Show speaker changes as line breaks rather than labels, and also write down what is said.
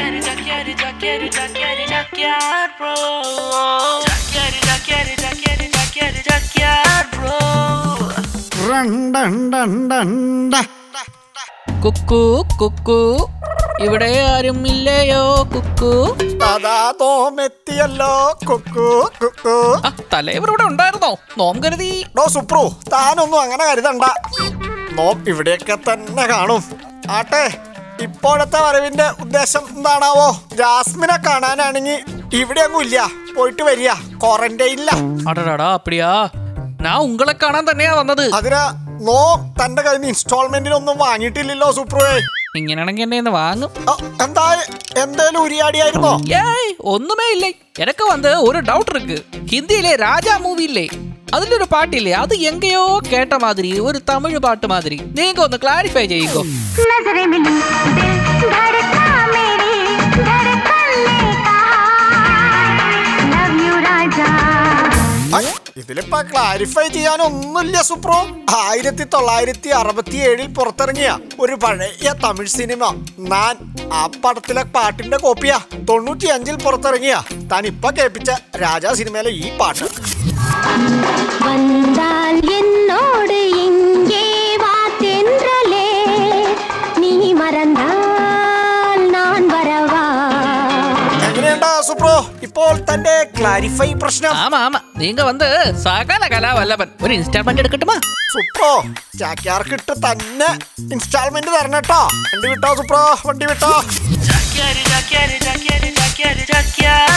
Jaqueiro, jaqueiro, jaqueiro, jaqueiro, jaqueiro, bro. Jaqueiro, jaqueiro, jaqueiro, jaqueiro, jaqueiro, bro.
റണ്ടണ്ടണ്ടണ്ട.
Kuku Kuku. ഇവിടെ ആരും ഇല്ലയോ കുക്കു?
അതാ തോമെത്തിയല്ലോ കുക്കു കുക്കു.
തലേവർ ഇവിടെ ഉണ്ടായിരുന്നോ? നോം കരുതി.
ഡോ സുപ്രു താനൊന്നും അങ്ങനെ കരുതണ്ട. നോം ഇവിടെയൊക്കെ തന്നെ കാണും. ആട്ടെ ഇപ്പോഴത്തെ വരവിന്റെ ഉദ്ദേശം എന്താണാവോ? ജാസ്മിനെ കാണാനാണെങ്കിൽ ഇവിടെ അങ്ങും ഇല്ല. പോയിട്ട് വരിക. ക്വാറന്റൈനില്ല
അടടാടാ ഉങ്ങളെ കാണാൻ തന്നെയാ വന്നത്.
അതിനാ നോ തന്റെ കയ്യിൽ നിന്ന് ഇൻസ്റ്റാൾമെന്റിനൊന്നും വാങ്ങിയിട്ടില്ലല്ലോ സുപ്രേ
ഇങ്ങനെയാണെങ്കിൽ എന്നെ ഒന്ന് വാങ്ങും.
എന്താ എന്തേലും ഉരിയാടിയായിരുന്നോ?
ഏയ് ഒന്നുമേ ഇല്ലേ. എനക്ക് വന്ന് ഒരു ഡൗട്ട് ഇருக்கு ഹിന്ദിയിലെ രാജാ മൂവി ഇല്ലേ? അതിലൊരു പാട്ടില്ലേ? അത് എങ്കയോ കേട്ട മാതിരി ഒരു തമിഴ് പാട്ട് മാതിരി. നീങ്ക ഒന്ന് ക്ലാരിഫൈ ചെയ്യുക
ഇതിലിപ്പോ ക്ലാരിഫൈ ചെയ്യാനൊന്നുമില്ല സുപ്രോ. ആയിരത്തി തൊള്ളായിരത്തി അറുപത്തി ഏഴിൽ പുറത്തിറങ്ങിയ ഒരു പഴയ തമിഴ് സിനിമ നാൻ ആ പടത്തിലെ പാട്ടിന്റെ കോപ്പിയാ. തൊണ്ണൂറ്റി അഞ്ചിൽ പുറത്തിറങ്ങിയ താൻ ഇപ്പൊ കേൾപ്പിച്ച രാജാ സിനിമയിലെ ഈ പാട്ട്. ഇപ്പോൾ തന്റെ ക്ലാരിഫൈ പ്രശ്നം
ആമാ ആമാ നീങ്ക വന്ന് സകല കലാവല്ലഭൻ ഒരു ഇൻസ്റ്റാൾമെന്റ് എടുക്കട്ടുമാ
സുപ്രോ ചാക്യാർക്കിട്ട് തന്നെ ഇൻസ്റ്റാൾമെന്റ് തരണം കേട്ടോ വണ്ടി വിട്ടോ സുപ്രോ വണ്ടി വിട്ടോ
ചാക്യാര് ചാക്യാര് ചാക്യാര് ചാക്യാര് ചാക്യാർ